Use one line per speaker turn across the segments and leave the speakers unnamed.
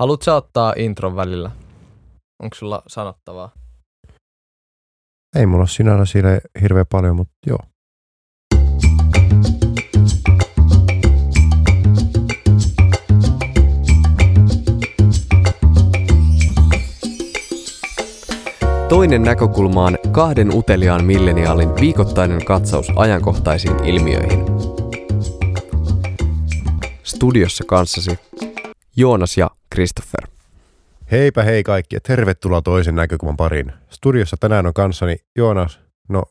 Haluatko sä ottaa intron välillä? Onko sulla sanottavaa?
Ei mulla ole sinällä sille hirveän paljon, mutta joo.
Toinen näkökulma on kahden uteliaan milleniaalin viikoittainen katsaus ajankohtaisiin ilmiöihin. Studiossa kanssasi Joonas ja Christopher.
Heipä hei kaikki ja tervetuloa toisen näkökulman pariin. Studiossa tänään on kanssani Joonas, no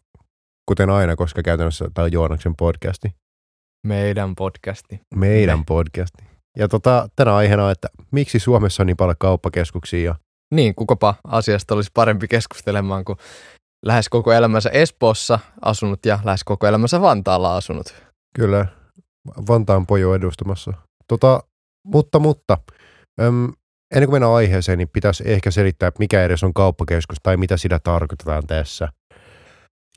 kuten aina, koska käytännössä tämä on Joonaksen podcasti.
Meidän podcasti.
Meidän
Me.
podcasti. Ja tota, tänä aiheena on, että miksi Suomessa on niin paljon kauppakeskuksia ja
Niin, kukapa asiasta olisi parempi keskustelemaan, kuin lähes koko elämänsä Espoossa asunut ja lähes koko elämänsä Vantaalla asunut.
kyllä Vantaan pojo edustamassa. Tota, mutta, mutta, öm, ennen kuin mennään aiheeseen, niin pitäisi ehkä selittää, mikä edes on kauppakeskus tai mitä sitä tarkoitetaan tässä.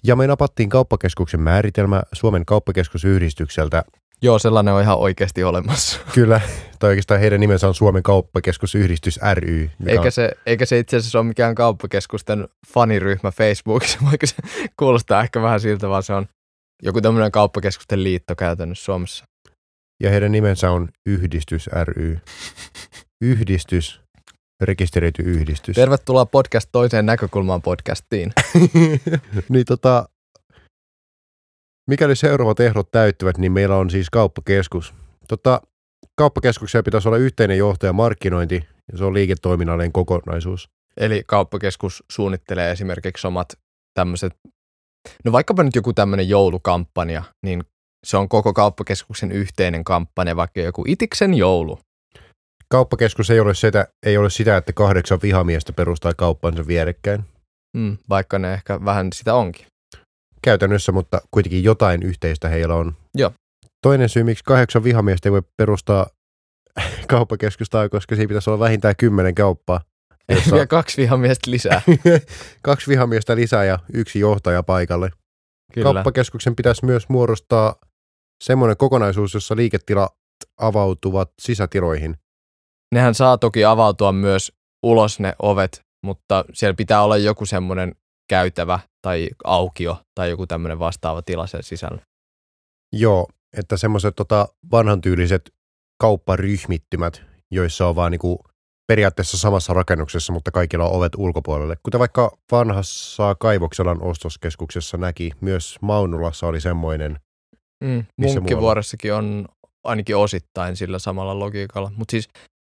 Ja me napattiin kauppakeskuksen määritelmä Suomen kauppakeskusyhdistykseltä.
Joo, sellainen on ihan oikeasti olemassa.
Kyllä, tai oikeastaan heidän nimensä on Suomen kauppakeskusyhdistys ry.
Eikä se, eikä se itse asiassa ole mikään kauppakeskusten faniryhmä Facebookissa, vaikka se kuulostaa ehkä vähän siltä, vaan se on joku tämmöinen kauppakeskusten liitto käytännössä Suomessa.
Ja heidän nimensä on Yhdistys ry. Yhdistys, rekisteröity yhdistys.
Tervetuloa podcast toiseen näkökulmaan podcastiin.
niin tota, mikäli seuraavat ehdot täyttyvät, niin meillä on siis kauppakeskus. Tota, kauppakeskuksella pitäisi olla yhteinen johto ja markkinointi, ja se on liiketoiminnallinen kokonaisuus.
Eli kauppakeskus suunnittelee esimerkiksi omat tämmöiset, no vaikkapa nyt joku tämmöinen joulukampanja, niin se on koko kauppakeskuksen yhteinen kampanja, vaikka joku Itiksen joulu.
Kauppakeskus ei ole, sitä, ei ole sitä, että kahdeksan vihamiestä perustaa kauppansa vierekkäin.
Mm, vaikka ne ehkä vähän sitä onkin.
Käytännössä, mutta kuitenkin jotain yhteistä heillä on.
Joo.
Toinen syy, miksi kahdeksan vihamiestä ei voi perustaa kauppakeskusta, on, koska siinä pitäisi olla vähintään kymmenen kauppaa. jossa-
Vielä kaksi vihamiestä lisää.
kaksi vihamiestä lisää ja yksi johtaja paikalle.
Kyllä.
Kauppakeskuksen pitäisi myös muodostaa semmoinen kokonaisuus, jossa liiketilat avautuvat sisätiloihin.
Nehän saa toki avautua myös ulos ne ovet, mutta siellä pitää olla joku semmoinen käytävä tai aukio tai joku tämmöinen vastaava tila sen sisällä.
Joo, että semmoiset tota, vanhan tyyliset kaupparyhmittymät, joissa on vaan niinku periaatteessa samassa rakennuksessa, mutta kaikilla on ovet ulkopuolelle. Kuten vaikka vanhassa Kaivokselan ostoskeskuksessa näki, myös Maunulassa oli semmoinen.
Mm, Munkkivuoressakin on ainakin osittain sillä samalla logiikalla. Mutta siis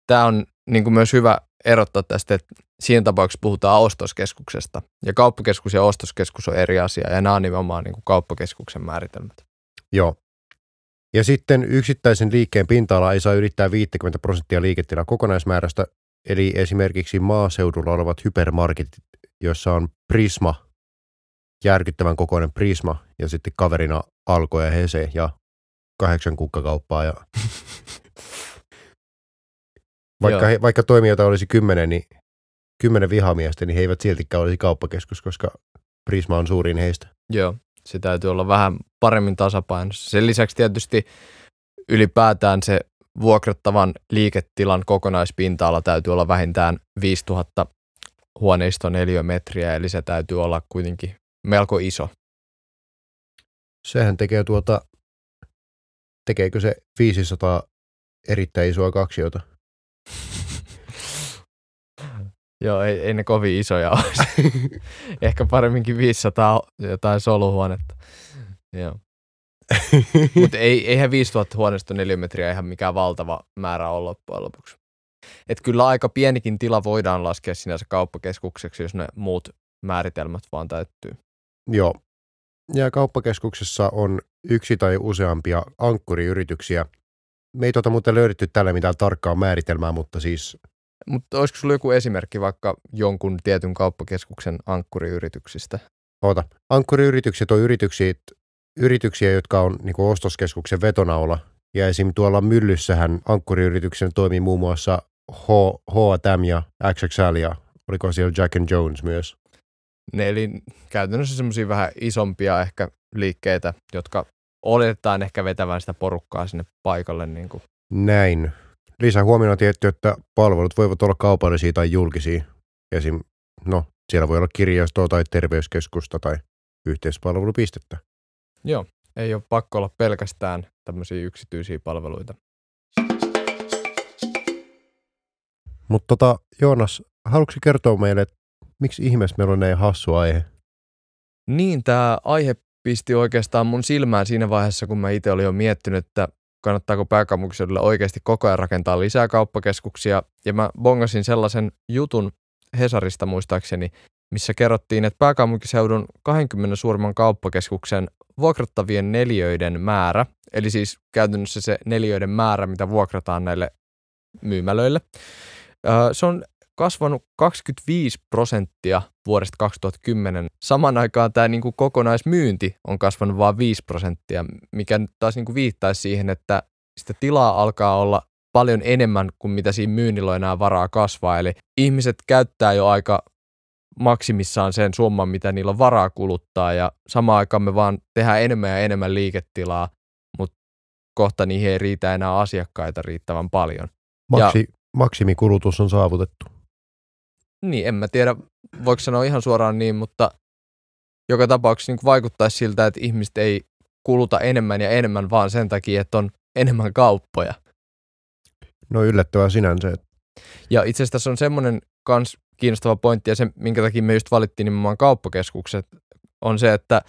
tämä on niin kuin myös hyvä erottaa tästä, että siinä tapauksessa puhutaan ostoskeskuksesta. Ja kauppakeskus ja ostoskeskus on eri asia, ja nämä on nimenomaan niin kuin kauppakeskuksen määritelmät.
Joo. Ja sitten yksittäisen liikkeen pinta-ala ei saa ylittää 50 prosenttia liiketilan kokonaismäärästä, eli esimerkiksi maaseudulla olevat hypermarketit, joissa on Prisma, järkyttävän kokoinen Prisma, ja sitten kaverina Alko ja Hese ja kahdeksan kukkakauppaa. Ja vaikka, he, vaikka toimijoita olisi kymmenen, niin kymmenen vihamiestä, niin he eivät siltikään olisi kauppakeskus, koska Prisma on suurin heistä.
Joo, se täytyy olla vähän paremmin tasapainossa. Sen lisäksi tietysti ylipäätään se vuokrattavan liiketilan kokonaispinta-ala täytyy olla vähintään 5000 huoneiston neliömetriä, eli se täytyy olla kuitenkin melko iso.
Sehän tekee tuota, tekeekö se 500 erittäin isoa kaksiota?
Joo, ei, ei ne kovin isoja olisi. Ehkä paremminkin 500 jotain soluhuonetta. Joo. Mutta ei, eihän 5000 huoneesta neliömetriä ihan mikään valtava määrä ole loppujen lopuksi. Et kyllä aika pienikin tila voidaan laskea sinänsä kauppakeskukseksi, jos ne muut määritelmät vaan täyttyy.
Joo. Ja kauppakeskuksessa on yksi tai useampia ankkuriyrityksiä. Me ei tota muuten löydetty tällä mitään tarkkaa määritelmää, mutta siis
Mutta olisiko sulla joku esimerkki vaikka jonkun tietyn kauppakeskuksen ankkuriyrityksistä?
oota, ankkuriyritykset on yrityksiä, yrityksiä jotka on niin ostoskeskuksen vetonaula. Ja esim. tuolla Myllyssähän ankkuriyrityksen toimii muun muassa H, H&M ja XXL ja oliko siellä Jack and Jones myös.
Ne eli käytännössä semmoisia vähän isompia ehkä liikkeitä, jotka oletetaan ehkä vetävän sitä porukkaa sinne paikalle. Niin kuin.
Näin, Lisää huomiona tietty, että palvelut voivat olla kaupallisia tai julkisia. Esim. No, siellä voi olla kirjastoa tai terveyskeskusta tai yhteispalvelupistettä.
Joo, ei ole pakko olla pelkästään tämmöisiä yksityisiä palveluita.
Mutta tota, Joonas, haluatko kertoa meille, että miksi ihmeessä meillä on näin hassu aihe?
Niin, tämä aihe pisti oikeastaan mun silmään siinä vaiheessa, kun mä itse olin jo miettinyt, että kannattaako pääkaupunkiseudulle oikeasti koko ajan rakentaa lisää kauppakeskuksia. Ja mä bongasin sellaisen jutun Hesarista muistaakseni, missä kerrottiin, että pääkaupunkiseudun 20 suurimman kauppakeskuksen vuokrattavien neliöiden määrä, eli siis käytännössä se neliöiden määrä, mitä vuokrataan näille myymälöille, se on kasvanut 25 prosenttia vuodesta 2010. Saman aikaan tämä niin kuin kokonaismyynti on kasvanut vain 5 prosenttia, mikä taas niin kuin viittaisi siihen, että sitä tilaa alkaa olla paljon enemmän kuin mitä siinä myynnillä enää varaa kasvaa. Eli ihmiset käyttää jo aika maksimissaan sen summan, mitä niillä on varaa kuluttaa ja samaan aikaan me vaan tehdään enemmän ja enemmän liiketilaa, mutta kohta niihin ei riitä enää asiakkaita riittävän paljon.
Maksi, ja, maksimikulutus on saavutettu.
Niin, en mä tiedä, voiko sanoa ihan suoraan niin, mutta joka tapauksessa niin vaikuttaisi siltä, että ihmiset ei kuluta enemmän ja enemmän vaan sen takia, että on enemmän kauppoja.
No yllättävää sinänsä.
Ja itse asiassa tässä on semmoinen kans kiinnostava pointti, ja se, minkä takia me just valittiin nimenomaan kauppakeskukset, on se, että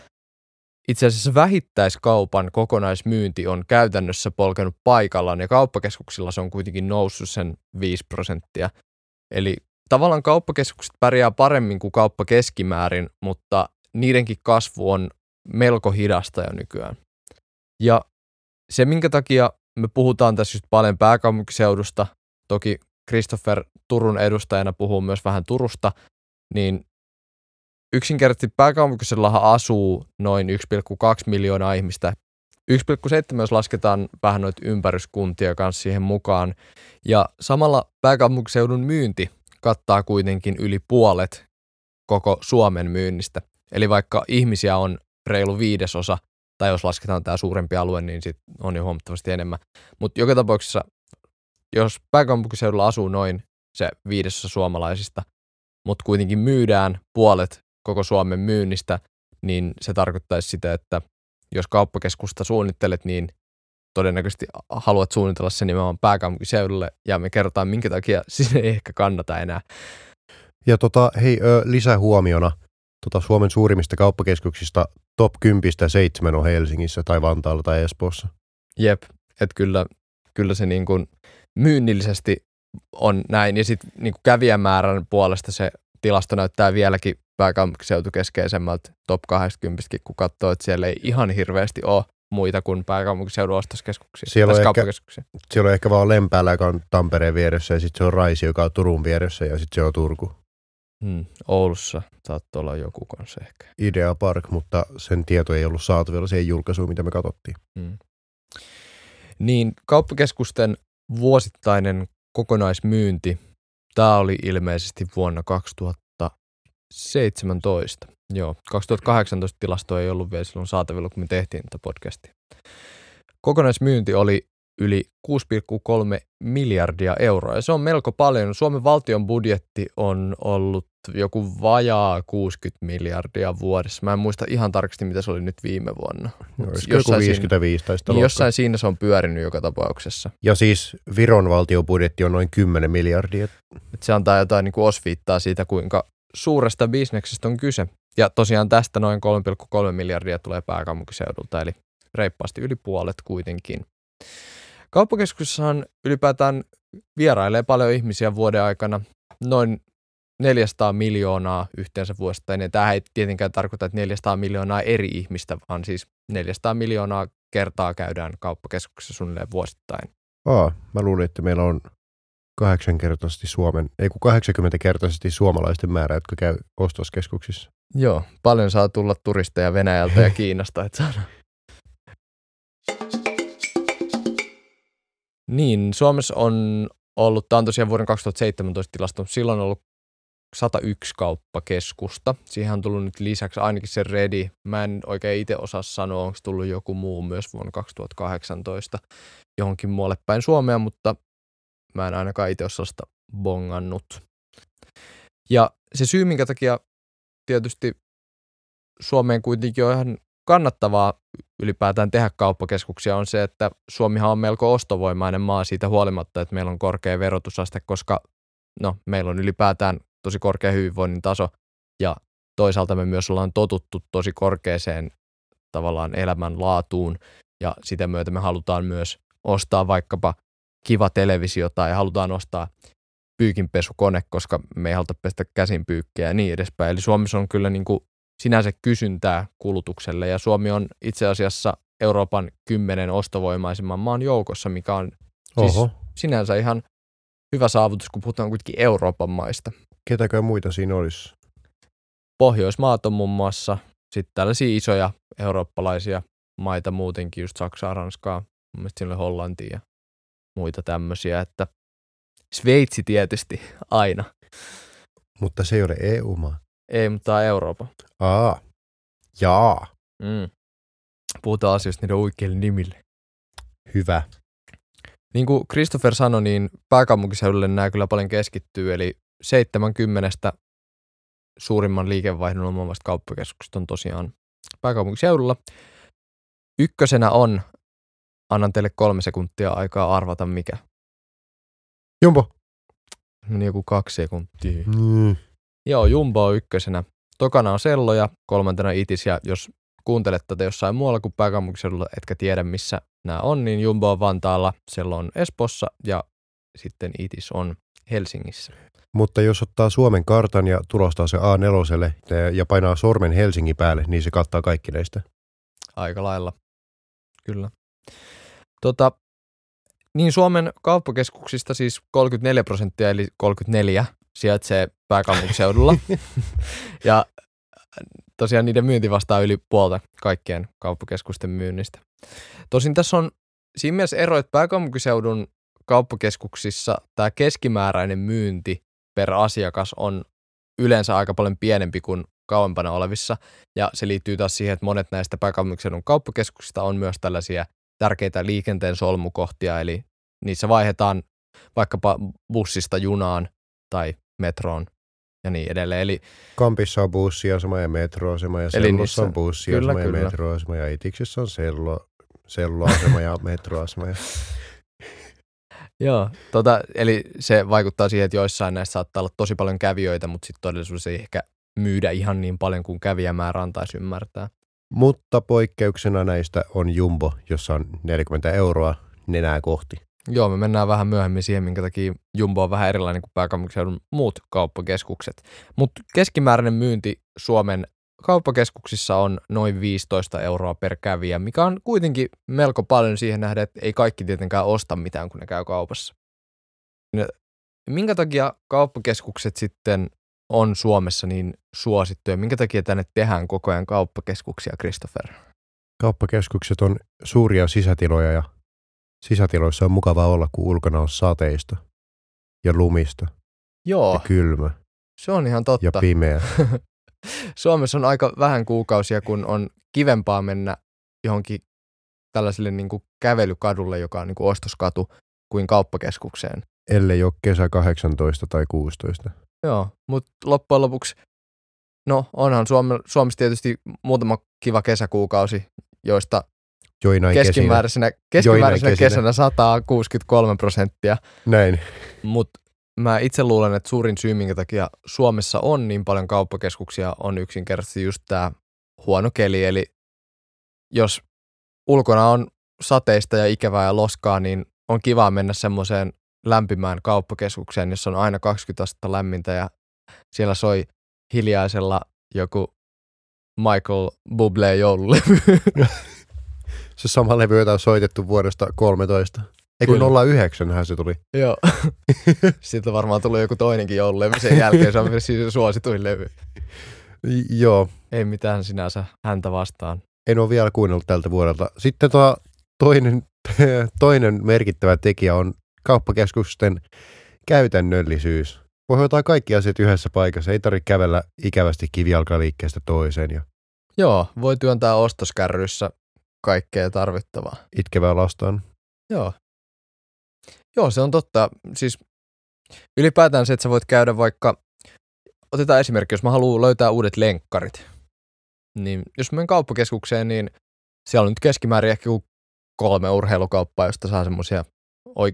itse asiassa vähittäiskaupan kokonaismyynti on käytännössä polkenut paikallaan, ja kauppakeskuksilla se on kuitenkin noussut sen 5 prosenttia. Eli tavallaan kauppakeskukset pärjää paremmin kuin kauppa keskimäärin, mutta niidenkin kasvu on melko hidasta jo nykyään. Ja se, minkä takia me puhutaan tässä just paljon pääkaupunkiseudusta, toki Christopher Turun edustajana puhuu myös vähän Turusta, niin yksinkertaisesti pääkaupunkiseudullahan asuu noin 1,2 miljoonaa ihmistä. 1,7 jos lasketaan vähän noita ympäryskuntia kanssa siihen mukaan. Ja samalla pääkaupunkiseudun myynti kattaa kuitenkin yli puolet koko Suomen myynnistä. Eli vaikka ihmisiä on reilu viidesosa, tai jos lasketaan tämä suurempi alue, niin sit on jo huomattavasti enemmän. Mutta joka tapauksessa, jos pääkaupunkiseudulla asuu noin se viidesosa suomalaisista, mutta kuitenkin myydään puolet koko Suomen myynnistä, niin se tarkoittaisi sitä, että jos kauppakeskusta suunnittelet, niin todennäköisesti haluat suunnitella sen nimenomaan pääkaupunkiseudulle, ja me kerrotaan, minkä takia sinne ei ehkä kannata enää.
Ja tota, hei, ö, lisähuomiona, tota Suomen suurimmista kauppakeskuksista top 10 seitsemän on Helsingissä tai Vantaalla tai Espoossa.
Jep, että kyllä, kyllä se niin kuin myynnillisesti on näin. Ja sitten niin kävijämäärän puolesta se tilasto näyttää vieläkin pääkaupunkiseutukeskeisemmältä top 80, kun katsoo, että siellä ei ihan hirveästi ole muita kuin pääkaupunkiseudun ostoskeskuksia.
Siellä on, ehkä, siellä on ehkä vaan Lempäälä, joka on Tampereen vieressä, ja sitten se on Raisi, joka on Turun vieressä, ja sitten se on Turku.
Hmm, Oulussa saattaa olla joku kanssa ehkä.
Idea Park, mutta sen tieto ei ollut saatavilla siihen julkaisuun, mitä me katsottiin. Hmm.
Niin, kauppakeskusten vuosittainen kokonaismyynti, tämä oli ilmeisesti vuonna 2017. Joo, 2018 tilasto ei ollut vielä silloin saatavilla, kun me tehtiin tätä podcastia. Kokonaismyynti oli yli 6,3 miljardia euroa ja se on melko paljon. Suomen valtion budjetti on ollut joku vajaa 60 miljardia vuodessa. Mä en muista ihan tarkasti, mitä se oli nyt viime vuonna.
No, jossain 55
siinä, niin jossain siinä se on pyörinyt joka tapauksessa.
Ja siis Viron valtion budjetti on noin 10 miljardia.
Et se antaa jotain niin kuin osviittaa siitä, kuinka suuresta bisneksestä on kyse. Ja tosiaan tästä noin 3,3 miljardia tulee pääkaupunkiseudulta, eli reippaasti yli puolet kuitenkin. Kauppakeskuksessahan ylipäätään vierailee paljon ihmisiä vuoden aikana, noin 400 miljoonaa yhteensä vuosittain. Ja tämä ei tietenkään tarkoita, että 400 miljoonaa eri ihmistä, vaan siis 400 miljoonaa kertaa käydään kauppakeskuksessa suunnilleen vuosittain.
Aa, mä luulin, että meillä on kahdeksankertaisesti Suomen, ei kun 80 kertaisesti suomalaisten määrä, jotka käy ostoskeskuksissa.
Joo, paljon saa tulla turisteja Venäjältä ja Kiinasta, että saada. Niin, Suomessa on ollut, tämä on tosiaan vuoden 2017 tilasto, silloin on ollut 101 kauppakeskusta. Siihen on tullut nyt lisäksi ainakin se Redi. Mä en oikein itse osaa sanoa, onko tullut joku muu myös vuonna 2018 johonkin muualle päin Suomea, mutta mä en ainakaan itse ole sellaista bongannut. Ja se syy, minkä takia tietysti Suomeen kuitenkin on ihan kannattavaa ylipäätään tehdä kauppakeskuksia on se, että Suomihan on melko ostovoimainen maa siitä huolimatta, että meillä on korkea verotusaste, koska no, meillä on ylipäätään tosi korkea hyvinvoinnin taso ja toisaalta me myös ollaan totuttu tosi korkeaseen tavallaan elämänlaatuun ja sitä myötä me halutaan myös ostaa vaikkapa kiva televisio tai halutaan ostaa pyykinpesukone, koska me ei haluta pestä käsin pyykkiä ja niin edespäin. Eli Suomessa on kyllä niin kuin sinänsä kysyntää kulutukselle ja Suomi on itse asiassa Euroopan kymmenen ostovoimaisimman maan joukossa, mikä on siis
Oho.
sinänsä ihan hyvä saavutus, kun puhutaan kuitenkin Euroopan maista.
Ketäkö muita siinä olisi?
Pohjoismaat on muun muassa sitten tällaisia isoja eurooppalaisia maita muutenkin, just Saksaa, Ranskaa, mun mielestä siinä oli Hollantia ja muita tämmöisiä, että Sveitsi tietysti aina.
Mutta se ei ole EU-maa.
Ei, mutta tämä on Eurooppa.
Aa. Jaa.
Mm. Puhutaan asioista niiden oikeille nimille.
Hyvä.
Niin kuin Christopher sanoi, niin pääkaupunkiseudulle nämä kyllä paljon keskittyy, eli 70 suurimman liikevaihdon omaavasta kauppakeskuksesta on tosiaan pääkaupunkiseudulla. Ykkösenä on, annan teille kolme sekuntia aikaa arvata mikä.
Jumbo.
Meni joku kaksi sekuntia.
Mm.
Joo, Jumbo on ykkösenä. Tokana on Sello ja kolmantena Itis. Ja jos kuuntelet tätä jossain muualla kuin pääkaupunkiseudulla, etkä tiedä missä nämä on, niin Jumbo on Vantaalla, Sello on Espossa ja sitten Itis on Helsingissä.
Mutta jos ottaa Suomen kartan ja tulostaa se A4 ja painaa sormen Helsingin päälle, niin se kattaa kaikki näistä.
Aika lailla. Kyllä. Tota, niin Suomen kauppakeskuksista siis 34 prosenttia, eli 34 sijaitsee pääkaupunkiseudulla. ja tosiaan niiden myynti vastaa yli puolta kaikkien kauppakeskusten myynnistä. Tosin tässä on siinä mielessä ero, että pääkaupunkiseudun kauppakeskuksissa tämä keskimääräinen myynti per asiakas on yleensä aika paljon pienempi kuin kauempana olevissa. Ja se liittyy taas siihen, että monet näistä pääkaupunkiseudun kauppakeskuksista on myös tällaisia tärkeitä liikenteen solmukohtia, eli niissä vaihdetaan vaikkapa bussista junaan tai metroon ja niin edelleen. Eli
Kampissa on bussiasema ja metroasema ja Sellossa
niissä-
on bussiasema
kyllä,
ja
kyllä.
metroasema ja Itiksessä on sello, selloasema ja metroasema. Ja...
Joo, tota, eli se vaikuttaa siihen, että joissain näistä saattaa olla tosi paljon kävijöitä, mutta sitten todellisuudessa ei ehkä myydä ihan niin paljon kuin kävijämäärä antaisi ymmärtää.
Mutta poikkeuksena näistä on Jumbo, jossa on 40 euroa nenää kohti.
Joo, me mennään vähän myöhemmin siihen, minkä takia Jumbo on vähän erilainen kuin pääkaupunkiseudun muut kauppakeskukset. Mutta keskimääräinen myynti Suomen kauppakeskuksissa on noin 15 euroa per kävijä, mikä on kuitenkin melko paljon siihen nähden, että ei kaikki tietenkään osta mitään, kun ne käy kaupassa. Minkä takia kauppakeskukset sitten on Suomessa niin suosittuja? Minkä takia tänne tehdään koko ajan kauppakeskuksia, Christopher?
Kauppakeskukset on suuria sisätiloja ja sisätiloissa on mukava olla, kun ulkona on sateista ja lumista
Joo,
ja kylmä
se on ihan totta.
ja pimeä.
Suomessa on aika vähän kuukausia, kun on kivempaa mennä johonkin tällaiselle niin kuin kävelykadulle, joka on niin kuin ostoskatu, kuin kauppakeskukseen.
ellei ole kesä 18 tai 16.
Joo, mutta loppujen lopuksi, no onhan Suome, Suomessa tietysti muutama kiva kesäkuukausi, joista
Joinain
keskimääräisenä, keskimääräisenä
kesinä.
kesänä 163 prosenttia,
Näin.
mutta mä itse luulen, että suurin syy, minkä takia Suomessa on niin paljon kauppakeskuksia, on yksinkertaisesti just tämä huono keli. Eli jos ulkona on sateista ja ikävää ja loskaa, niin on kiva mennä semmoiseen lämpimään kauppakeskukseen, jossa on aina 20 astetta lämmintä ja siellä soi hiljaisella joku Michael Bublé joululevy.
Se sama levy, jota on soitettu vuodesta 13. Ei kun
Kyllä.
09 hän se tuli.
Joo. Sitten varmaan tullut joku toinenkin joululevy sen jälkeen. Se on myös siis suosituin levy.
Joo,
Ei mitään sinänsä häntä vastaan.
en ole vielä kuunnellut tältä vuodelta. Sitten tuo toinen, toinen merkittävä tekijä on kauppakeskusten käytännöllisyys. Voi hoitaa kaikki asiat yhdessä paikassa. Ei tarvitse kävellä ikävästi kivijalkaliikkeestä toiseen ja
Joo, voi työntää ostoskärryssä kaikkea tarvittavaa.
itkevää lastaan.
Joo. Joo, se on totta. Siis ylipäätään se, että sä voit käydä vaikka, otetaan esimerkki, jos mä haluan löytää uudet lenkkarit, niin jos menen kauppakeskukseen, niin siellä on nyt keskimäärin ehkä kolme urheilukauppaa, josta saa semmoisia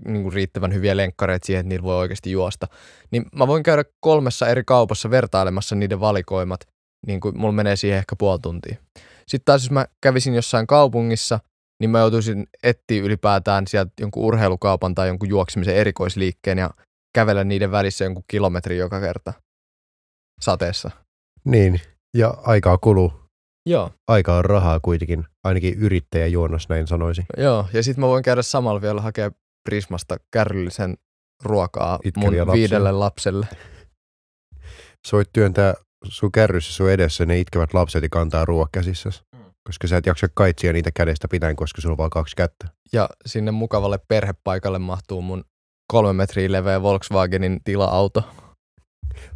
niin kuin riittävän hyviä lenkkareita siihen, että niillä voi oikeasti juosta. Niin mä voin käydä kolmessa eri kaupassa vertailemassa niiden valikoimat, niin kuin mulla menee siihen ehkä puoli tuntia. Sitten taas jos mä kävisin jossain kaupungissa, niin mä joutuisin etsiä ylipäätään sieltä jonkun urheilukaupan tai jonkun juoksimisen erikoisliikkeen ja kävellä niiden välissä jonkun kilometri joka kerta sateessa.
Niin, ja aikaa kuluu.
Joo.
Aika on rahaa kuitenkin, ainakin yrittäjä Juonas näin sanoisi.
Joo, ja sitten mä voin käydä samalla vielä hakea Prismasta kärryllisen ruokaa
Itkeviä
mun
lapsia.
viidelle lapselle.
Sä voit työntää sun kärryssä sun edessä ne itkevät lapset ja kantaa ruoat käsissäsi. Koska sä et jaksa kaitsia niitä kädestä pitäen, koska sulla on vaan kaksi kättä.
Ja sinne mukavalle perhepaikalle mahtuu mun kolme metriä leveä Volkswagenin tila-auto.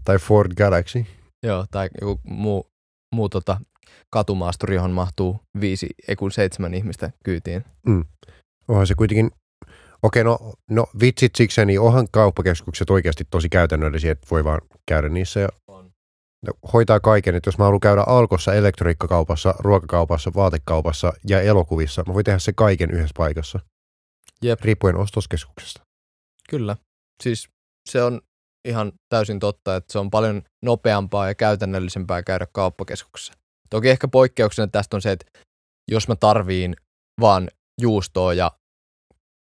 Tai Ford Galaxy.
Joo, tai joku muu, muu tota, katumaasturi, johon mahtuu viisi, ei kun seitsemän ihmistä kyytiin.
Onhan se kuitenkin, okei no, no vitsit sikseen, niin onhan kauppakeskukset oikeasti tosi käytännöllisiä, että voi vaan käydä niissä ja
On.
no, hoitaa kaiken. Että jos mä haluan käydä alkossa, elektroniikkakaupassa, ruokakaupassa, vaatekaupassa ja elokuvissa, mä voin tehdä se kaiken yhdessä paikassa.
Jep.
Riippuen ostoskeskuksesta.
Kyllä. Siis se on ihan täysin totta, että se on paljon nopeampaa ja käytännöllisempää käydä kauppakeskuksessa. Toki ehkä poikkeuksena tästä on se, että jos mä tarviin vaan juustoa ja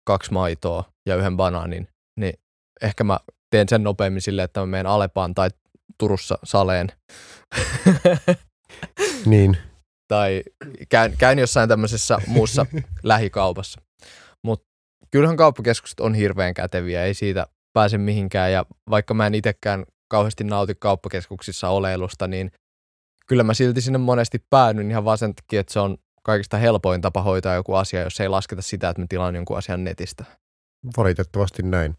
kaksi maitoa ja yhden banaanin, niin ehkä mä teen sen nopeammin silleen, että mä menen Alepaan tai Turussa saleen.
Niin,
tai käyn, käyn jossain tämmöisessä muussa lähikaupassa. Mutta kyllähän kauppakeskukset on hirveän käteviä, ei siitä pääse mihinkään. Ja vaikka mä en itsekään kauheasti nauti kauppakeskuksissa oleilusta, niin kyllä mä silti sinne monesti päädyn ihan vaan sen takia, että se on kaikista helpoin tapa hoitaa joku asia, jos ei lasketa sitä, että mä tilaan jonkun asian netistä.
valitettavasti näin.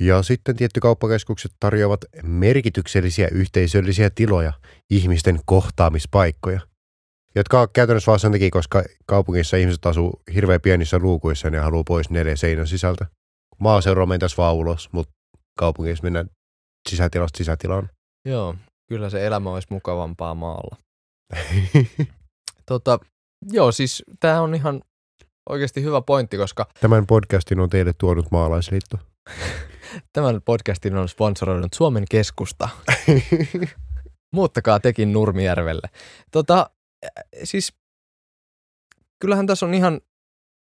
Ja sitten tietty kauppakeskukset tarjoavat merkityksellisiä yhteisöllisiä tiloja, ihmisten kohtaamispaikkoja, jotka on käytännössä vaan sen takia, koska kaupungissa ihmiset asuu hirveän pienissä luukuissa ja ne haluaa pois neljän seinän sisältä. Maaseudulla mentäisiin vaan ulos, mutta kaupungissa mennään sisätilasta sisätilaan.
Joo, kyllä se elämä olisi mukavampaa maalla. Tota, joo, siis tämä on ihan oikeasti hyvä pointti, koska
Tämän podcastin on teille tuonut maalaisliitto.
Tämän podcastin on sponsoroinut Suomen keskusta. Muuttakaa tekin Nurmijärvelle. Tota, siis kyllähän tässä on ihan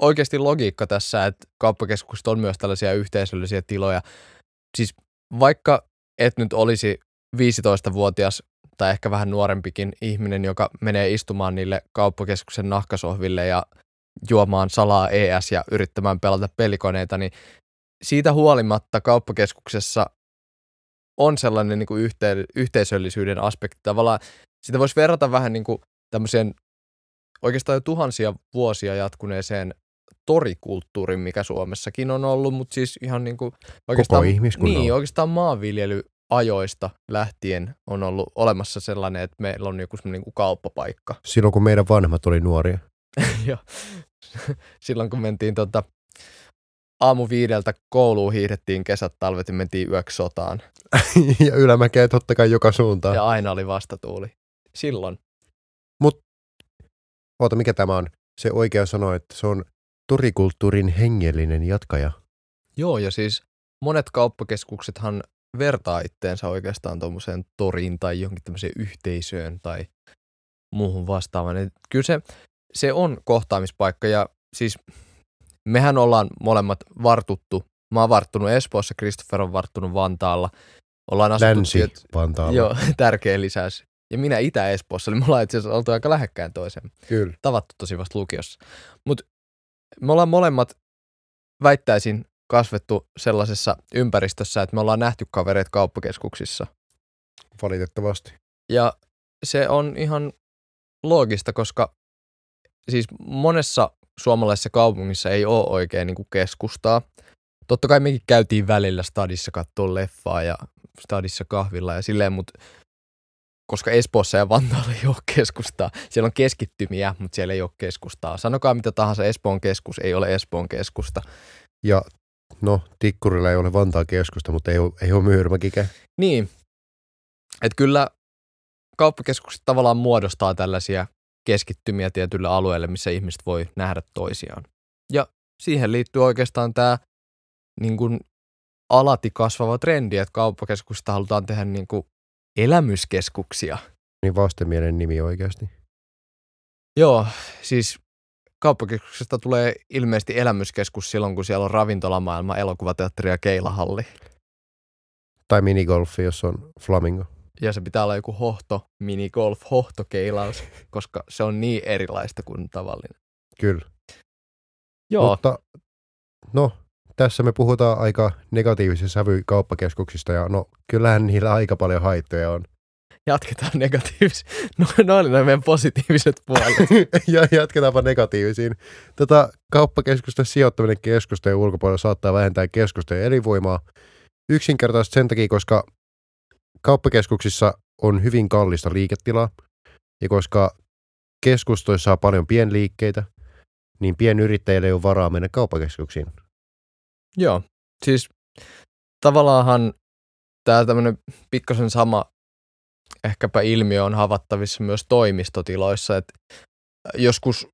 oikeasti logiikka tässä, että kauppakeskukset on myös tällaisia yhteisöllisiä tiloja. Siis vaikka et nyt olisi 15-vuotias tai ehkä vähän nuorempikin ihminen, joka menee istumaan niille kauppakeskuksen nahkasohville ja juomaan salaa ES ja yrittämään pelata pelikoneita, niin siitä huolimatta kauppakeskuksessa on sellainen niin kuin yhte, yhteisöllisyyden aspekti. Tavallaan sitä voisi verrata vähän niin kuin tämmöiseen oikeastaan jo tuhansia vuosia jatkuneeseen torikulttuurin, mikä Suomessakin on ollut, mutta siis ihan niin kuin oikeastaan,
ihmiskunnalla.
niin, oikeastaan maanviljelyajoista lähtien on ollut olemassa sellainen, että meillä on joku semmoinen niin kauppapaikka.
Silloin kun meidän vanhemmat oli nuoria.
ja silloin kun mentiin tota, aamu viideltä kouluun hiihdettiin kesät, talvet ja mentiin yöksi sotaan.
ja ylämäkeä totta kai joka suuntaan.
Ja aina oli vastatuuli. Silloin.
Oota, mikä tämä on? Se oikea sanoa, että se on torikulttuurin hengellinen jatkaja.
Joo, ja siis monet kauppakeskuksethan vertaa itteensä oikeastaan tuommoiseen toriin tai johonkin tämmöiseen yhteisöön tai muuhun vastaavaan. Et kyllä se, se on kohtaamispaikka ja siis mehän ollaan molemmat vartuttu. Mä oon varttunut Espoossa, Christopher on varttunut Vantaalla. Ollaan asuttu
Länsi
sieltä-
Vantaalla.
Joo, tärkeä lisäys. Ja minä Itä-Espoossa, eli me ollaan itse asiassa oltu aika lähekkäin toiseen.
Kyllä.
Tavattu tosi vasta lukiossa. Mutta me ollaan molemmat, väittäisin, kasvettu sellaisessa ympäristössä, että me ollaan nähty kavereita kauppakeskuksissa.
Valitettavasti.
Ja se on ihan loogista, koska siis monessa suomalaisessa kaupungissa ei ole oikein niin kuin keskustaa. Totta kai mekin käytiin välillä stadissa katsoa leffaa ja stadissa kahvilla ja silleen, mutta koska Espoossa ja Vantaalla ei ole keskustaa. Siellä on keskittymiä, mutta siellä ei ole keskustaa. Sanokaa mitä tahansa, Espoon keskus ei ole Espoon keskusta.
Ja no, Tikkurilla ei ole Vantaan keskusta, mutta ei ole, ei ole Myyrmäkikään.
Niin, että kyllä kauppakeskukset tavallaan muodostaa tällaisia keskittymiä tietyille alueille, missä ihmiset voi nähdä toisiaan. Ja siihen liittyy oikeastaan tämä niin kuin alati kasvava trendi, että kauppakeskuksista halutaan tehdä niin kuin elämyskeskuksia.
Niin vastenmielen nimi oikeasti.
Joo, siis kauppakeskuksesta tulee ilmeisesti elämyskeskus silloin, kun siellä on ravintolamaailma, elokuvateatteri ja keilahalli.
Tai minigolfi, jos on flamingo.
Ja se pitää olla joku hohto, minigolf, hohtokeilaus, koska se on niin erilaista kuin tavallinen.
Kyllä.
Joo,
Mutta no, tässä me puhutaan aika negatiivisessa sävy kauppakeskuksista ja no kyllähän niillä aika paljon haittoja on.
Jatketaan negatiivis. No, no oli ne meidän positiiviset puolet.
ja jatketaanpa negatiivisiin. Tätä kauppakeskusten sijoittaminen keskustojen ulkopuolella saattaa vähentää keskustojen elinvoimaa. Yksinkertaisesti sen takia, koska kauppakeskuksissa on hyvin kallista liiketilaa ja koska keskustoissa on paljon pienliikkeitä, niin pienyrittäjille ei ole varaa mennä kauppakeskuksiin.
Joo, siis tavallaanhan tämä tämmöinen pikkasen sama ehkäpä ilmiö on havattavissa myös toimistotiloissa, että joskus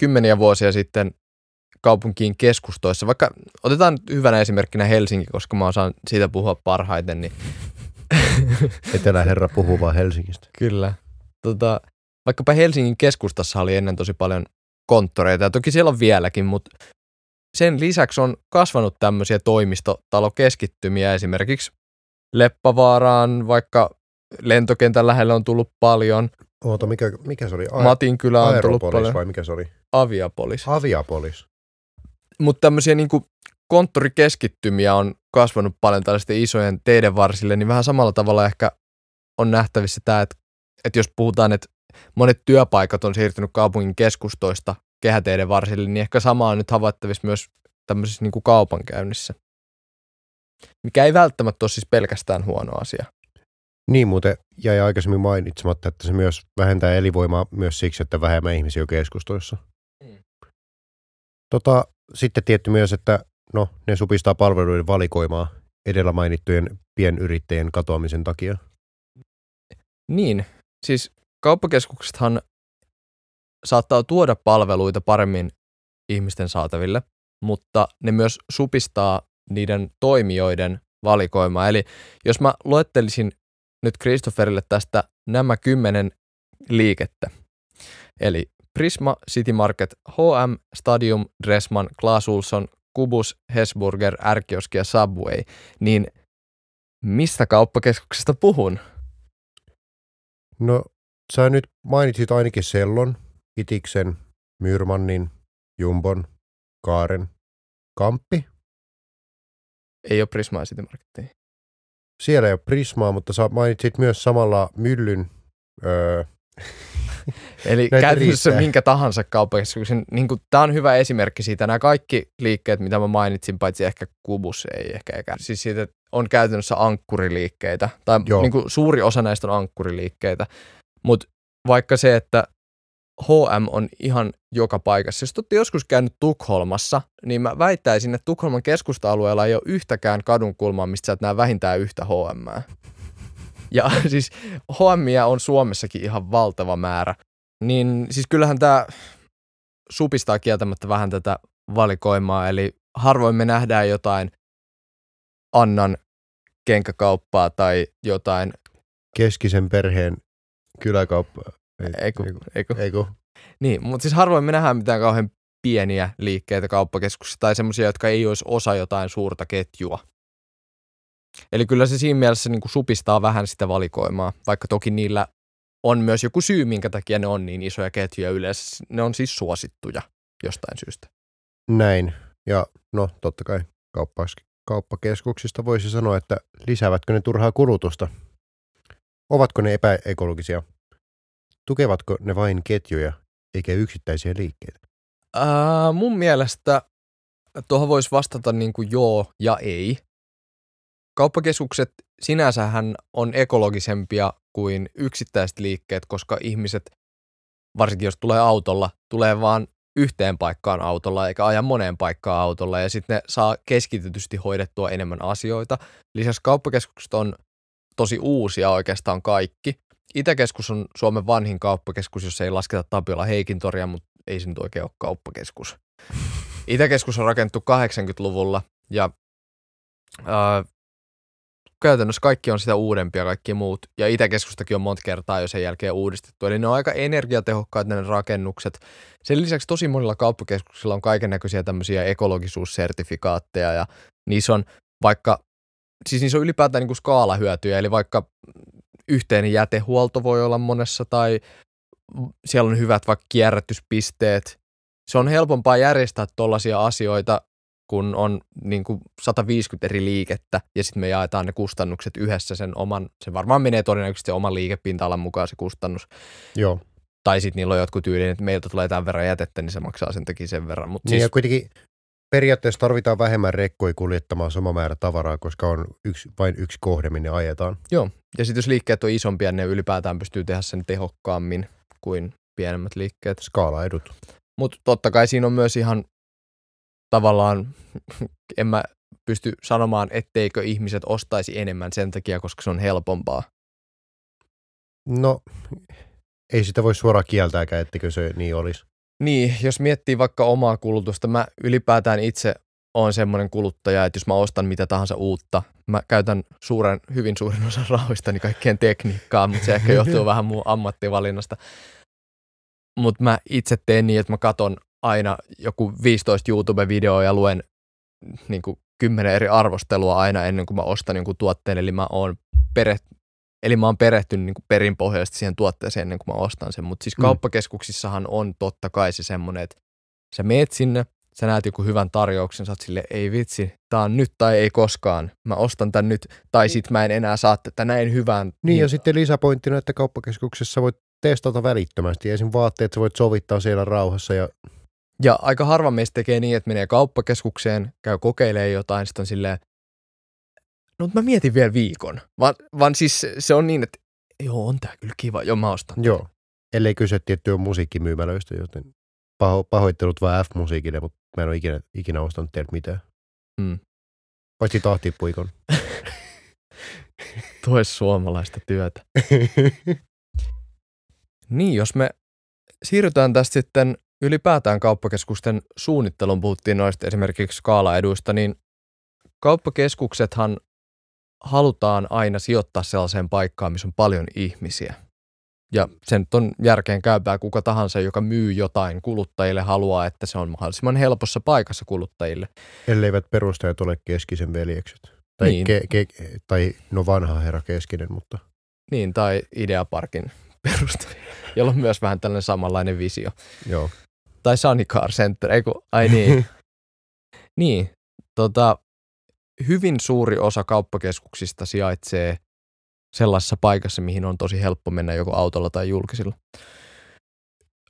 kymmeniä vuosia sitten kaupunkiin keskustoissa, vaikka otetaan hyvänä esimerkkinä Helsinki, koska mä osaan siitä puhua parhaiten, niin
Eteläherra puhuu vaan Helsingistä.
Kyllä. Tota, vaikkapa Helsingin keskustassa oli ennen tosi paljon konttoreita, ja toki siellä on vieläkin, mutta sen lisäksi on kasvanut tämmöisiä toimistotalokeskittymiä esimerkiksi Leppävaaraan, vaikka lentokentän lähelle on tullut paljon,
Oota, mikä, mikä se oli? A-
Matin kylä on tullut paljon,
vai mikä se oli?
Aviapolis.
Aviapolis.
Mutta tämmöisiä niinku konttorikeskittymiä on kasvanut paljon tällaisten isojen teiden varsille, niin vähän samalla tavalla ehkä on nähtävissä tämä, että, että jos puhutaan, että monet työpaikat on siirtynyt kaupungin keskustoista kehäteiden varsille, niin ehkä sama on nyt havaittavissa myös tämmöisessä niin kuin kaupankäynnissä. Mikä ei välttämättä ole siis pelkästään huono asia.
Niin muuten jäi aikaisemmin mainitsematta, että se myös vähentää elinvoimaa myös siksi, että vähemmän ihmisiä on keskustoissa.
Mm.
Tota, sitten tietty myös, että no, ne supistaa palveluiden valikoimaa edellä mainittujen pienyrittäjien katoamisen takia.
Niin, siis kauppakeskuksethan saattaa tuoda palveluita paremmin ihmisten saataville, mutta ne myös supistaa niiden toimijoiden valikoimaa. Eli jos mä luettelisin nyt Christopherille tästä nämä kymmenen liikettä, eli Prisma, City Market, H&M, Stadium, Dressman, Clas Ohlson, Kubus, Hesburger, Ärkioski ja Subway, niin mistä kauppakeskuksesta puhun?
No, sä nyt mainitsit ainakin Sellon, Itiksen, Myrmannin, Jumbon, Kaaren, Kamppi.
Ei ole Prisma City Marketia.
Siellä ei ole Prismaa, mutta sä mainitsit myös samalla Myllyn. Öö,
Eli käytännössä
riittää.
minkä tahansa kauppakeskuksen, niin tämä on hyvä esimerkki siitä. Nämä kaikki liikkeet, mitä mä mainitsin, paitsi ehkä Kubus ei ehkä eikä. Siis siitä on käytännössä ankkuriliikkeitä, tai
Joo.
niin kuin suuri osa näistä on ankkuriliikkeitä. Mutta vaikka se, että H&M on ihan joka paikassa. Jos te olette joskus käynyt Tukholmassa, niin mä väittäisin, että Tukholman keskusta-alueella ei ole yhtäkään kadunkulmaa, mistä sä et näe vähintään yhtä H&M. Ja siis H&Mia on Suomessakin ihan valtava määrä. Niin siis kyllähän tämä supistaa kieltämättä vähän tätä valikoimaa, eli harvoin me nähdään jotain Annan kenkäkauppaa tai jotain,
keskisen perheen kyläkauppa.
Ei kun, ei kun.
ei kun.
Niin, mutta siis harvoin me nähdään mitään kauhean pieniä liikkeitä kauppakeskuksissa tai semmoisia, jotka ei olisi osa jotain suurta ketjua. Eli kyllä se siinä mielessä niin kuin supistaa vähän sitä valikoimaa, vaikka toki niillä on myös joku syy, minkä takia ne on niin isoja ketjuja yleensä. Ne on siis suosittuja jostain syystä.
Näin. Ja no totta kai kauppakeskuksista voisi sanoa, että lisäävätkö ne turhaa kulutusta? Ovatko ne epäekologisia? Tukevatko ne vain ketjuja eikä yksittäisiä liikkeitä?
Ää, mun mielestä tuohon voisi vastata niin kuin joo ja ei. Kauppakeskukset sinänsähän on ekologisempia kuin yksittäiset liikkeet, koska ihmiset, varsinkin jos tulee autolla, tulee vaan yhteen paikkaan autolla eikä aja moneen paikkaan autolla ja sitten ne saa keskitetysti hoidettua enemmän asioita. Lisäksi kauppakeskukset on tosi uusia oikeastaan kaikki. Itäkeskus on Suomen vanhin kauppakeskus, jos ei lasketa Tapiola Heikintoria, mutta ei se nyt oikein ole kauppakeskus. Itäkeskus on rakennettu 80-luvulla ja ää, käytännössä kaikki on sitä uudempia kaikki muut. Ja Itäkeskustakin on monta kertaa jo sen jälkeen uudistettu. Eli ne on aika energiatehokkaat ne rakennukset. Sen lisäksi tosi monilla kauppakeskuksilla on kaiken näköisiä tämmöisiä ekologisuussertifikaatteja ja niissä on vaikka, siis niissä on ylipäätään niin kuin skaalahyötyjä, eli vaikka yhteinen jätehuolto voi olla monessa tai siellä on hyvät vaikka kierrätyspisteet. Se on helpompaa järjestää tuollaisia asioita, kun on niin kuin 150 eri liikettä ja sitten me jaetaan ne kustannukset yhdessä sen oman, se varmaan menee todennäköisesti oman liikepinta-alan mukaan se kustannus.
Joo.
Tai sitten niillä on jotkut tyyliin, että meiltä tulee tämän verran jätettä, niin se maksaa sen takia sen verran. Mut
Niin
siis,
ja kuitenkin periaatteessa tarvitaan vähemmän rekkoja kuljettamaan sama määrä tavaraa, koska on yksi, vain yksi kohde, minne ajetaan.
joo. Ja sitten jos liikkeet on isompia, ne ylipäätään pystyy tehdä sen tehokkaammin kuin pienemmät liikkeet.
Skaalaedut.
Mutta totta kai siinä on myös ihan tavallaan, en mä pysty sanomaan, etteikö ihmiset ostaisi enemmän sen takia, koska se on helpompaa.
No, ei sitä voi suoraan kieltääkään, ettekö se niin olisi.
Niin, jos miettii vaikka omaa kulutusta, mä ylipäätään itse olen semmoinen kuluttaja, että jos mä ostan mitä tahansa uutta, mä käytän suuren, hyvin suurin osan rahoistani kaikkeen tekniikkaan, mutta se ehkä johtuu vähän mun ammattivalinnasta. Mutta mä itse teen niin, että mä katon aina joku 15 YouTube-videoa ja luen niin kuin 10 eri arvostelua aina ennen kuin mä ostan jonkun tuotteen, eli mä oon peret, Eli mä oon perehtynyt niin perinpohjaisesti siihen tuotteeseen ennen kuin mä ostan sen. Mutta siis
Mm.
kauppakeskuksissahan on totta kai se semmoinen, että sä meet sinne, sä näet joku hyvän tarjouksen, sä oot sille, ei vitsi, tää on nyt tai ei koskaan. Mä ostan tän nyt, tai sit mä en enää saa tätä näin hyvään.
Niin ja sitten lisäpointtina, että kauppakeskuksessa voit testata välittömästi. Esim. vaatteet sä voit sovittaa siellä rauhassa ja
Ja aika harva meistä tekee niin, että menee kauppakeskukseen, käy kokeilemaan jotain, sitten on silleen, no mut mä mietin vielä viikon. Vaan, vaan siis se on niin, että joo, on tää kyllä kiva, joo mä ostan.
joo. Ellei kyse tiettyä musiikkimyymälöistä, joten paho, pahoittelut vaan F-musiikille, mutta mä en ole ikinä, ikinä ostanut teiltä mitään.
Mm.
Paitsi tahtipuikon.
Tue suomalaista työtä. Niin, jos me siirrytään tästä sitten ylipäätään kauppakeskusten suunnitteluun, puhuttiin noista esimerkiksi skaalaeduista, niin kauppakeskuksethan halutaan aina sijoittaa sellaiseen paikkaan, missä on paljon ihmisiä. Ja sen nyt on järkeen käypää kuka tahansa, joka myy jotain kuluttajille, haluaa, että se on mahdollisimman helpossa paikassa kuluttajille.
Elleivät perustajat ole keskisen veljekset. Tai,
Niin.
ke, ke, tai no vanha herra keskinen, mutta
Niin, tai Ideaparkin perustaja, jolla on myös vähän tällainen samanlainen visio.
joo.
Tai Sunny Car Center, ei kun, ai niin. niin, tota, hyvin suuri osa kauppakeskuksista sijaitsee sellaisessa paikassa, mihin on tosi helppo mennä joko autolla tai julkisilla.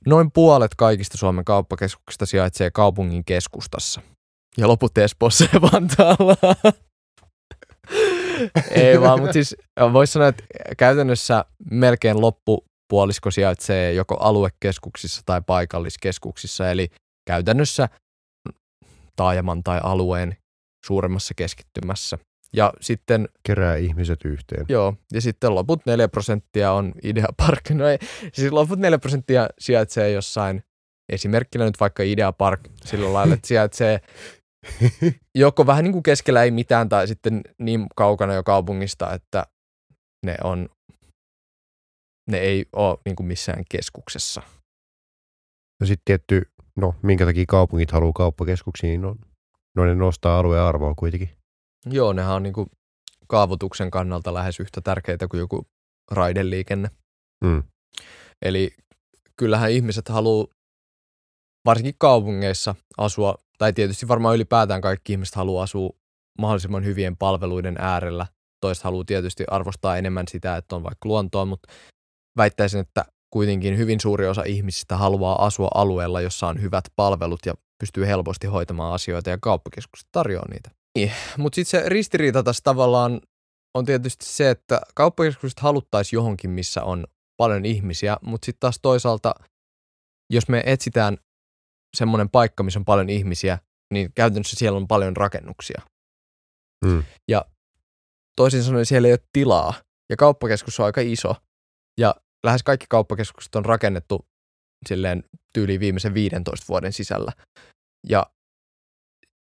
Noin puolet kaikista Suomen kauppakeskuksista sijaitsee kaupungin keskustassa. Ja loput Espoossa ja Vantaalla. Ei vaan, mutta siis voisi sanoa, että käytännössä melkein loppupuolisko sijaitsee joko aluekeskuksissa tai paikalliskeskuksissa, eli käytännössä taajaman tai alueen suuremmassa keskittymässä. Ja sitten,
Kerää ihmiset yhteen.
joo, ja sitten loput 4 prosenttia on Idea Park. No ei, siis loput 4 prosenttia sijaitsee jossain, esimerkkinä nyt vaikka Idea Park sillä lailla, että sijaitsee joko vähän niin kuin keskellä ei mitään tai sitten niin kaukana jo kaupungista, että ne on ne ei ole niin kuin missään keskuksessa.
Ja sitten tietty, no minkä takia kaupungit haluaa kauppakeskuksiin, niin on, no ne nostaa alueen arvoa kuitenkin.
Joo, nehän on niin kuin kaavoituksen kannalta lähes yhtä tärkeitä kuin joku raideliikenne.
Mm.
Eli kyllähän ihmiset haluaa varsinkin kaupungeissa asua, tai tietysti varmaan ylipäätään kaikki ihmiset haluaa asua mahdollisimman hyvien palveluiden äärellä. Toiset haluaa tietysti arvostaa enemmän sitä, että on vaikka luontoa, mutta väittäisin, että kuitenkin hyvin suuri osa ihmisistä haluaa asua alueella, jossa on hyvät palvelut ja pystyy helposti hoitamaan asioita ja kauppakeskukset tarjoaa niitä. Niin, mutta sitten se ristiriita tässä tavallaan on tietysti se, että kauppakeskukset haluttaisiin johonkin, missä on paljon ihmisiä, mutta sitten taas toisaalta, jos me etsitään semmoinen paikka, missä on paljon ihmisiä, niin käytännössä siellä on paljon rakennuksia.
Mm.
Ja toisin sanoen siellä ei ole tilaa. Ja kauppakeskus on aika iso. Ja lähes kaikki kauppakeskukset on rakennettu silleen tyyliin viimeisen 15 vuoden sisällä. Ja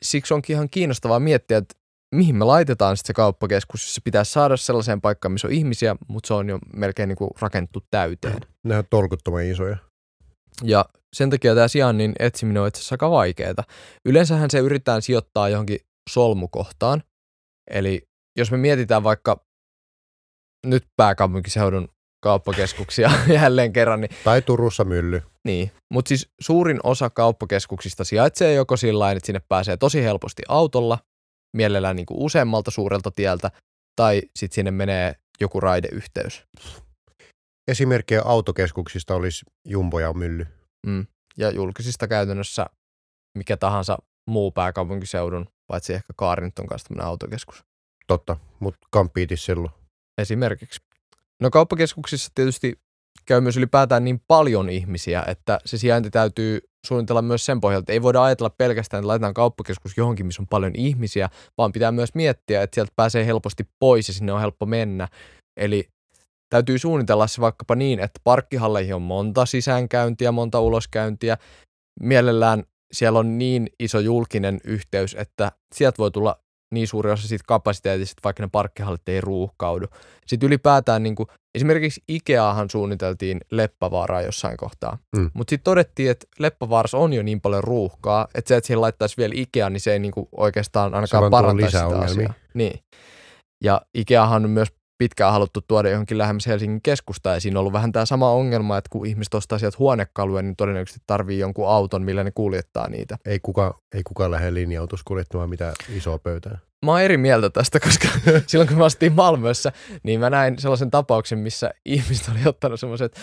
siksi onkin ihan kiinnostavaa miettiä, että mihin me laitetaan sitten se kauppakeskus, jos se pitäisi saada sellaiseen paikkaan, missä on ihmisiä, mutta se on jo melkein niin kuin rakennettu täyteen.
Nämä on tolkuttoman isoja.
Ja sen takia tämä sijainnin etsiminen on itse asiassa aika vaikeaa. Yleensähän se yritetään sijoittaa johonkin solmukohtaan. Eli jos me mietitään vaikka nyt pääkaupunkiseudun kauppakeskuksia jälleen kerran, niin
Tai Turussa mylly.
niin. Mutta siis suurin osa kauppakeskuksista sijaitsee joko sillä että sinne pääsee tosi helposti autolla, mielellään niin kuin useammalta suurelta tieltä, tai sitten sinne menee joku raideyhteys.
Esimerkkejä autokeskuksista olisi Jumbo ja mylly.
Mm. Ja julkisista käytännössä mikä tahansa muu pääkaupunkiseudun, paitsi ehkä Kaarin on kanssa tämmöinen autokeskus.
Totta, mutta kampiitis silloin.
esimerkiksi. No kauppakeskuksissa tietysti käy myös ylipäätään niin paljon ihmisiä, että se sijainti täytyy suunnitella myös sen pohjalta. Ei voida ajatella pelkästään, että laitetaan kauppakeskus johonkin, missä on paljon ihmisiä, vaan pitää myös miettiä, että sieltä pääsee helposti pois ja sinne on helppo mennä. Eli täytyy suunnitella se vaikkapa niin, että parkkihalleihin on monta sisäänkäyntiä, monta uloskäyntiä. Mielellään siellä on niin iso julkinen yhteys, että sieltä voi tulla niin suuri osa siitä kapasiteetista, vaikka ne parkkihallit ei ruuhkaudu. Sitten ylipäätään niin kuin, esimerkiksi Ikeahan suunniteltiin Leppävaaraa jossain kohtaa.
Mm.
Mutta sitten todettiin, että Leppävaarassa on jo niin paljon ruuhkaa, että se, että siihen laittaisi vielä Ikea, niin se ei niin kuin oikeastaan ainakaan parantaisi sitä
ongelmia.
asiaa. Niin. Ja Ikeahan on myös pitkään haluttu tuoda johonkin lähemmäs Helsingin keskustaa, ja siinä on ollut vähän tämä sama ongelma, että kun ihmiset ostaa sieltä huonekaluja, niin todennäköisesti tarvii jonkun auton, millä ne kuljettaa niitä.
Ei kuka, ei kukaan lähde linja-autossa kuljettamaan mitään isoa pöytää.
Mä oon eri mieltä tästä, koska silloin kun mä astin Malmössä, niin mä näin sellaisen tapauksen, missä ihmiset oli ottanut semmoiset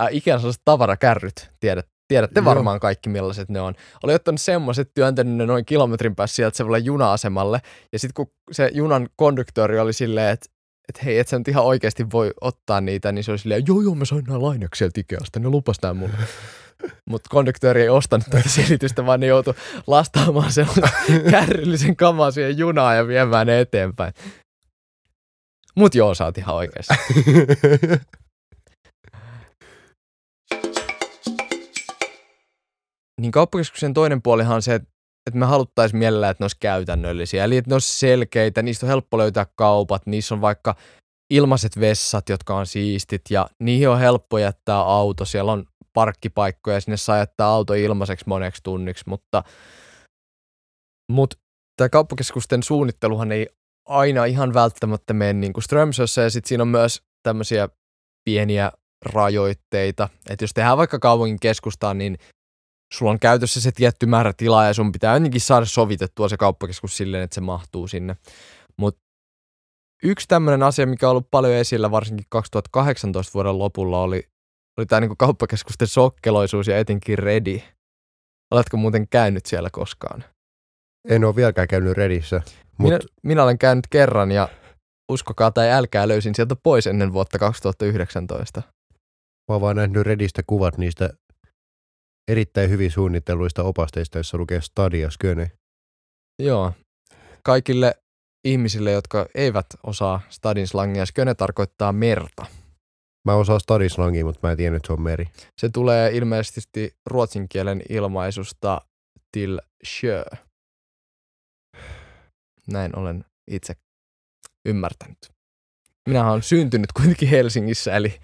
äh, Ikean sellaiset tavarakärryt, tiedät, tiedätte
Joo.
varmaan kaikki millaiset ne on. Oli ottanut semmoiset, työntänyt ne noin kilometrin päässä sieltä semmoille juna-asemalle, ja sitten kun se junan konduktööri oli silleen, että että hei, et sä nyt ihan oikeasti voi ottaa niitä, niin se oli silleen, joo joo, mä sain nämä lainaksi sieltä Ikeasta, ne lupas nää mulle. Mutta konduktööri ei ostanut tätä selitystä, vaan ne joutui lastaamaan sellaisen kärryllisen kamaa siihen junaan ja viemään ne eteenpäin. Mut joo, sä oot ihan oikeassa. Niin kauppakeskuksen toinen puolihan on se, että että me haluttaisiin mielellään, että ne olisi käytännöllisiä. Eli että ne olisi selkeitä, niistä on helppo löytää kaupat, niissä on vaikka ilmaiset vessat, jotka on siistit ja niihin on helppo jättää auto. Siellä on parkkipaikkoja ja sinne saa jättää auto ilmaiseksi moneksi tunniksi, mutta, mutta tämä kauppakeskusten suunnitteluhan ei aina ihan välttämättä mene niin kuin Strömsössä ja sitten siinä on myös tämmöisiä pieniä rajoitteita, että jos tehdään vaikka kaupungin keskustaan, niin sulla on käytössä se tietty määrä tilaa ja sun pitää jotenkin saada sovitettua se kauppakeskus silleen, että se mahtuu sinne. Mutta yksi tämmöinen asia, mikä on ollut paljon esillä varsinkin 2018 vuoden lopulla oli, oli tämä niinku kauppakeskusten sokkeloisuus ja etenkin Redi. Oletko muuten käynyt siellä koskaan?
en ole vieläkään käynyt Redissä,
Minä,
mutta
minä olen käynyt kerran ja uskokaa tai älkää löysin sieltä pois ennen vuotta 2019.
mä oon vaan nähnyt Redistä kuvat niistä erittäin hyvin suunnitelluista opasteista, joissa lukee Stadia Sköne.
Joo. Kaikille ihmisille, jotka eivät osaa stadin slangia, sköne tarkoittaa merta.
Mä osaan Stadislangia, mutta mä en tiennyt, että se on meri.
Se tulee ilmeisesti ruotsin kielen ilmaisusta till sjö. Näin olen itse ymmärtänyt. Minä olen syntynyt kuitenkin Helsingissä, eli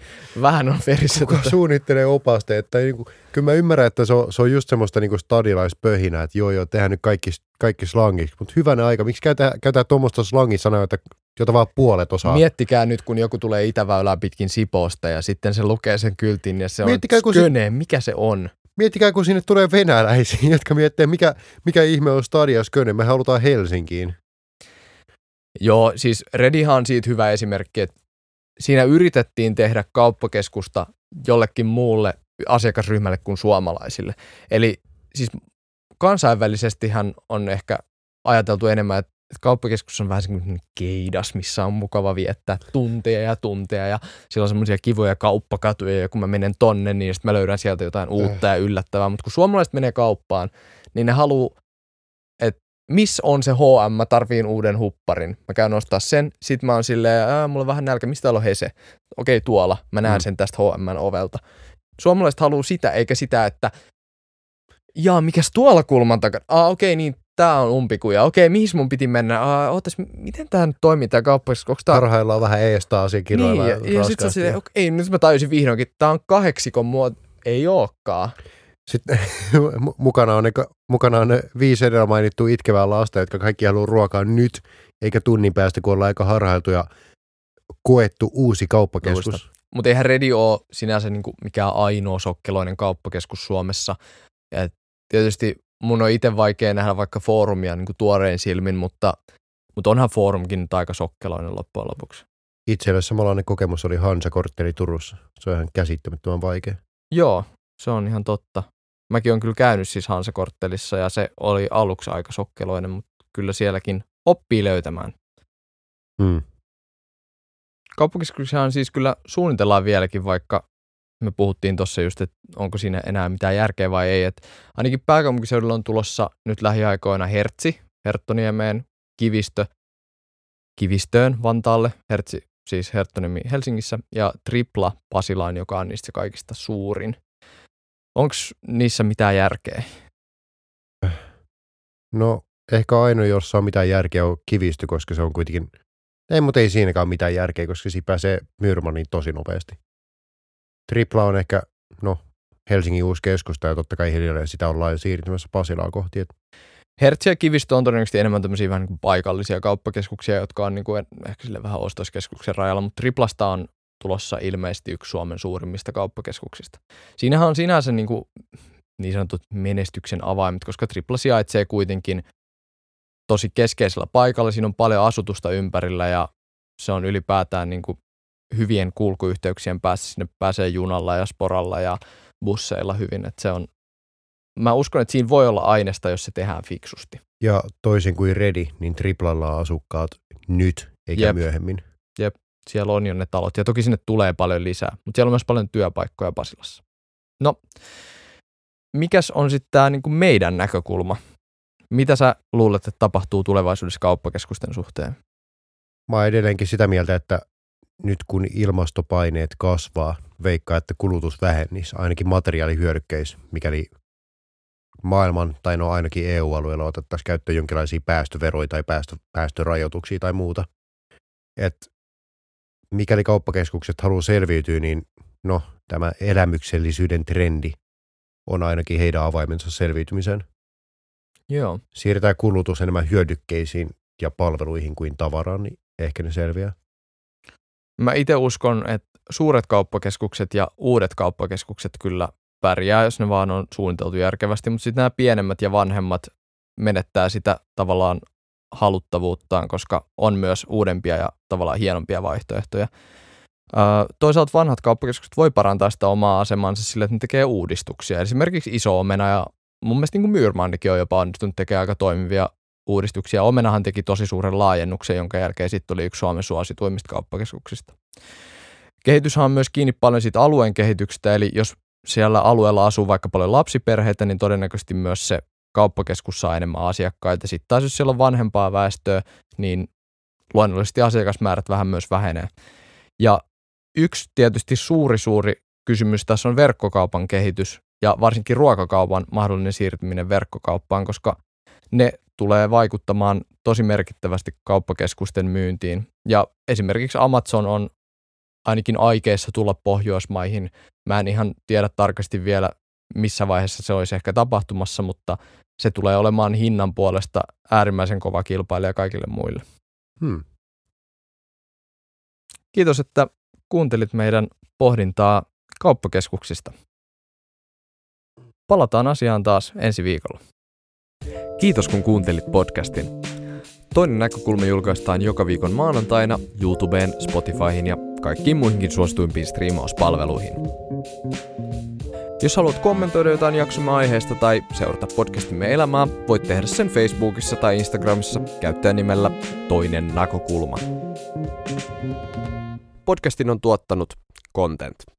vähän on verissä.
Kuka
Tota.
suunnittelee opasteet? Tai niinku, kyllä mä ymmärrän, että se on, se on just semmoista niinku stadilaispöhinää, että joo joo, tehdään nyt kaikki, kaikki slangiksi. Mutta hyvänä aika, miksi käytetään, käytetään tuommoista slangisanaa, jota, jota vaan puolet osaa?
Miettikää nyt, kun joku tulee Itäväylää pitkin Sipoosta ja sitten se lukee sen kyltin ja se
Miettikää,
on
kun se-
sköne. Mikä se on?
Miettikää, kun sinne tulee venäläisiä, jotka miettii, mikä, mikä ihme on Stadia Sköne. Me halutaan Helsinkiin.
Joo, siis Redihan on siitä hyvä esimerkki, että siinä yritettiin tehdä kauppakeskusta jollekin muulle asiakasryhmälle kuin suomalaisille. Eli siis kansainvälisestihän on ehkä ajateltu enemmän, että kauppakeskus on vähän semmoinen keidas, missä on mukava viettää tunteja ja tunteja ja siellä on semmoisia kivoja kauppakatuja ja kun mä menen tonne, niin sitten mä löydän sieltä jotain uutta ja yllättävää. Mutta kun suomalaiset menee kauppaan, niin ne haluaa, että missä on se HM, mä tarviin uuden hupparin. Mä käyn ostaa sen, sit mä oon silleen, Ää, mulla on vähän nälkä, mistä täällä on Hese? Okei, tuolla, mä näen
Mm.
sen tästä HM ovelta. Suomalaiset haluaa sitä, eikä sitä, että jaa, mikäs tuolla kulman takana? Ah, okei, niin tää on umpikuja. Okei, mihin mun piti mennä? Ah, ootas, miten tää nyt toimii tää? Onko tää...
Parhaillaan vähän eestä asiakirjoilla.
Niin, ja, ja sit sä silleen, okei, nyt mä tajusin vihdoinkin, tää on kahdeksikon muoto. Ei ookaan.
Sitten mu- mukana on, ne, ka- mukana on ne viisi edellä mainittua itkevää lasta, jotka kaikki haluaa ruokaa nyt, eikä tunnin päästä, kun ollaan aika harhailtu ja koettu uusi kauppakeskus.
Mutta eihän Redi ole sinänsä niinku mikään ainoa sokkeloinen kauppakeskus Suomessa. Ja tietysti mun on itse vaikea nähdä vaikka foorumia niinku tuorein silmin, mutta, mutta onhan foorumkin nyt aika sokkeloinen loppujen lopuksi.
Itselle samanlainen kokemus oli Hansa-kortteli Turussa. Se on ihan käsittämättömän vaikea.
Joo, se on ihan totta. Mäkin on kyllä käynyt siis Hansakorttelissa ja se oli aluksi aika sokkeloinen, mutta kyllä sielläkin oppii löytämään.
Hmm.
Kauppakeskuksia siis kyllä suunnitellaan vieläkin, vaikka me puhuttiin tuossa just, että onko siinä enää mitään järkeä vai ei. Et ainakin pääkaupunkiseudulla on tulossa nyt lähiaikoina Hertsi, Herttoniemeen, Kivistö, Kivistöön Vantaalle, Hertsi, siis Herttoniemi Helsingissä, ja Tripla Pasilaan, joka on niistä kaikista suurin. Onko niissä mitään järkeä?
No, ehkä ainoa, jossa on mitään järkeä, on kivistö, koska se on kuitenkin... Ei, mutta ei siinäkään ole mitään järkeä, koska siinä pääsee Myyrmaniin tosi nopeasti. Tripla on ehkä, no, Helsingin uusi keskusta ja totta kai hiljalleen sitä ollaan jo siirtymässä Pasilaa kohti. Et
Hertsi ja Kivistö on todennäköisesti enemmän tämmöisiä vähän niin kuin paikallisia kauppakeskuksia, jotka on niin kuin ehkä sille vähän ostoskeskuksen rajalla, mutta Triplasta on tulossa ilmeisesti yksi Suomen suurimmista kauppakeskuksista. Siinähän on sinänsä niin, kuin niin sanotut menestyksen avaimet, koska Tripla sijaitsee kuitenkin tosi keskeisellä paikalla, siinä on paljon asutusta ympärillä ja se on ylipäätään niin kuin hyvien kulkuyhteyksien päässä, sinne pääsee junalla ja sporalla ja busseilla hyvin, että se on mä uskon, että siinä voi olla aineesta, jos se tehdään fiksusti.
Ja toisin kuin Redi, niin Triplalla on asukkaat nyt eikä
Jep.
Jep.
Siellä on jo ne talot, ja toki sinne tulee paljon lisää, mutta siellä on myös paljon työpaikkoja Pasilassa. No, mikäs on sitten tämä niinku meidän näkökulma? Mitä sä luulet, että tapahtuu tulevaisuudessa kauppakeskusten suhteen?
Mä oon edelleenkin sitä mieltä, että nyt kun ilmastopaineet kasvaa, veikkaa, että kulutus vähennisi, ainakin materiaalihyödykkeissä, mikäli maailman, tai no ainakin EU-alueella otettaisiin käyttöön jonkinlaisia päästöveroja tai päästö, päästörajoituksia tai muuta. Et mikäli kauppakeskukset haluaa selviytyä, niin no, tämä elämyksellisyyden trendi on ainakin heidän avaimensa selviytymiseen.
Joo.
Siirretään kulutus enemmän hyödykkeisiin ja palveluihin kuin tavaraan, niin ehkä ne selviää.
Mä itse uskon, että suuret kauppakeskukset ja uudet kauppakeskukset kyllä pärjää, jos ne vaan on suunniteltu järkevästi, mutta sitten nämä pienemmät ja vanhemmat menettää sitä tavallaan haluttavuuttaan, koska on myös uudempia ja tavallaan hienompia vaihtoehtoja. Toisaalta vanhat kauppakeskukset voi parantaa sitä omaa asemansa sillä, että ne tekee uudistuksia. Esimerkiksi iso omena ja mun mielestä niin Myyrmannikin on jopa onnistunut tekemään aika toimivia uudistuksia. Omenahan teki tosi suuren laajennuksen, jonka jälkeen sitten tuli yksi Suomen suosituimmista kauppakeskuksista. Kehityshän on myös kiinni paljon siitä alueen kehityksestä, eli jos siellä alueella asuu vaikka paljon lapsiperheitä, niin todennäköisesti myös se kauppakeskus saa enemmän asiakkaita. Sitten taas jos siellä on vanhempaa väestöä, niin luonnollisesti asiakasmäärät vähän myös vähenee. Ja yksi tietysti suuri suuri kysymys tässä on verkkokaupan kehitys ja varsinkin ruokakaupan mahdollinen siirtyminen verkkokauppaan, koska ne tulee vaikuttamaan tosi merkittävästi kauppakeskusten myyntiin. Ja esimerkiksi Amazon on ainakin aikeissa tulla Pohjoismaihin. Mä en ihan tiedä tarkasti vielä, missä vaiheessa se olisi ehkä tapahtumassa, mutta se tulee olemaan hinnan puolesta äärimmäisen kova kilpailija kaikille muille.
Hmm.
Kiitos, että kuuntelit meidän pohdintaa kauppakeskuksista. Palataan asiaan taas ensi viikolla.
Kiitos kun kuuntelit podcastin. Toinen näkökulma julkaistaan joka viikon maanantaina YouTubeen, Spotifyhin ja kaikkiin muihinkin suosituimpiin striimauspalveluihin.
Jos haluat kommentoida jotain jaksomme aiheesta tai seurata podcastimme elämää, voit tehdä sen Facebookissa tai Instagramissa käyttäjänimellä Toinen näkökulma. Podcastin on tuottanut Content.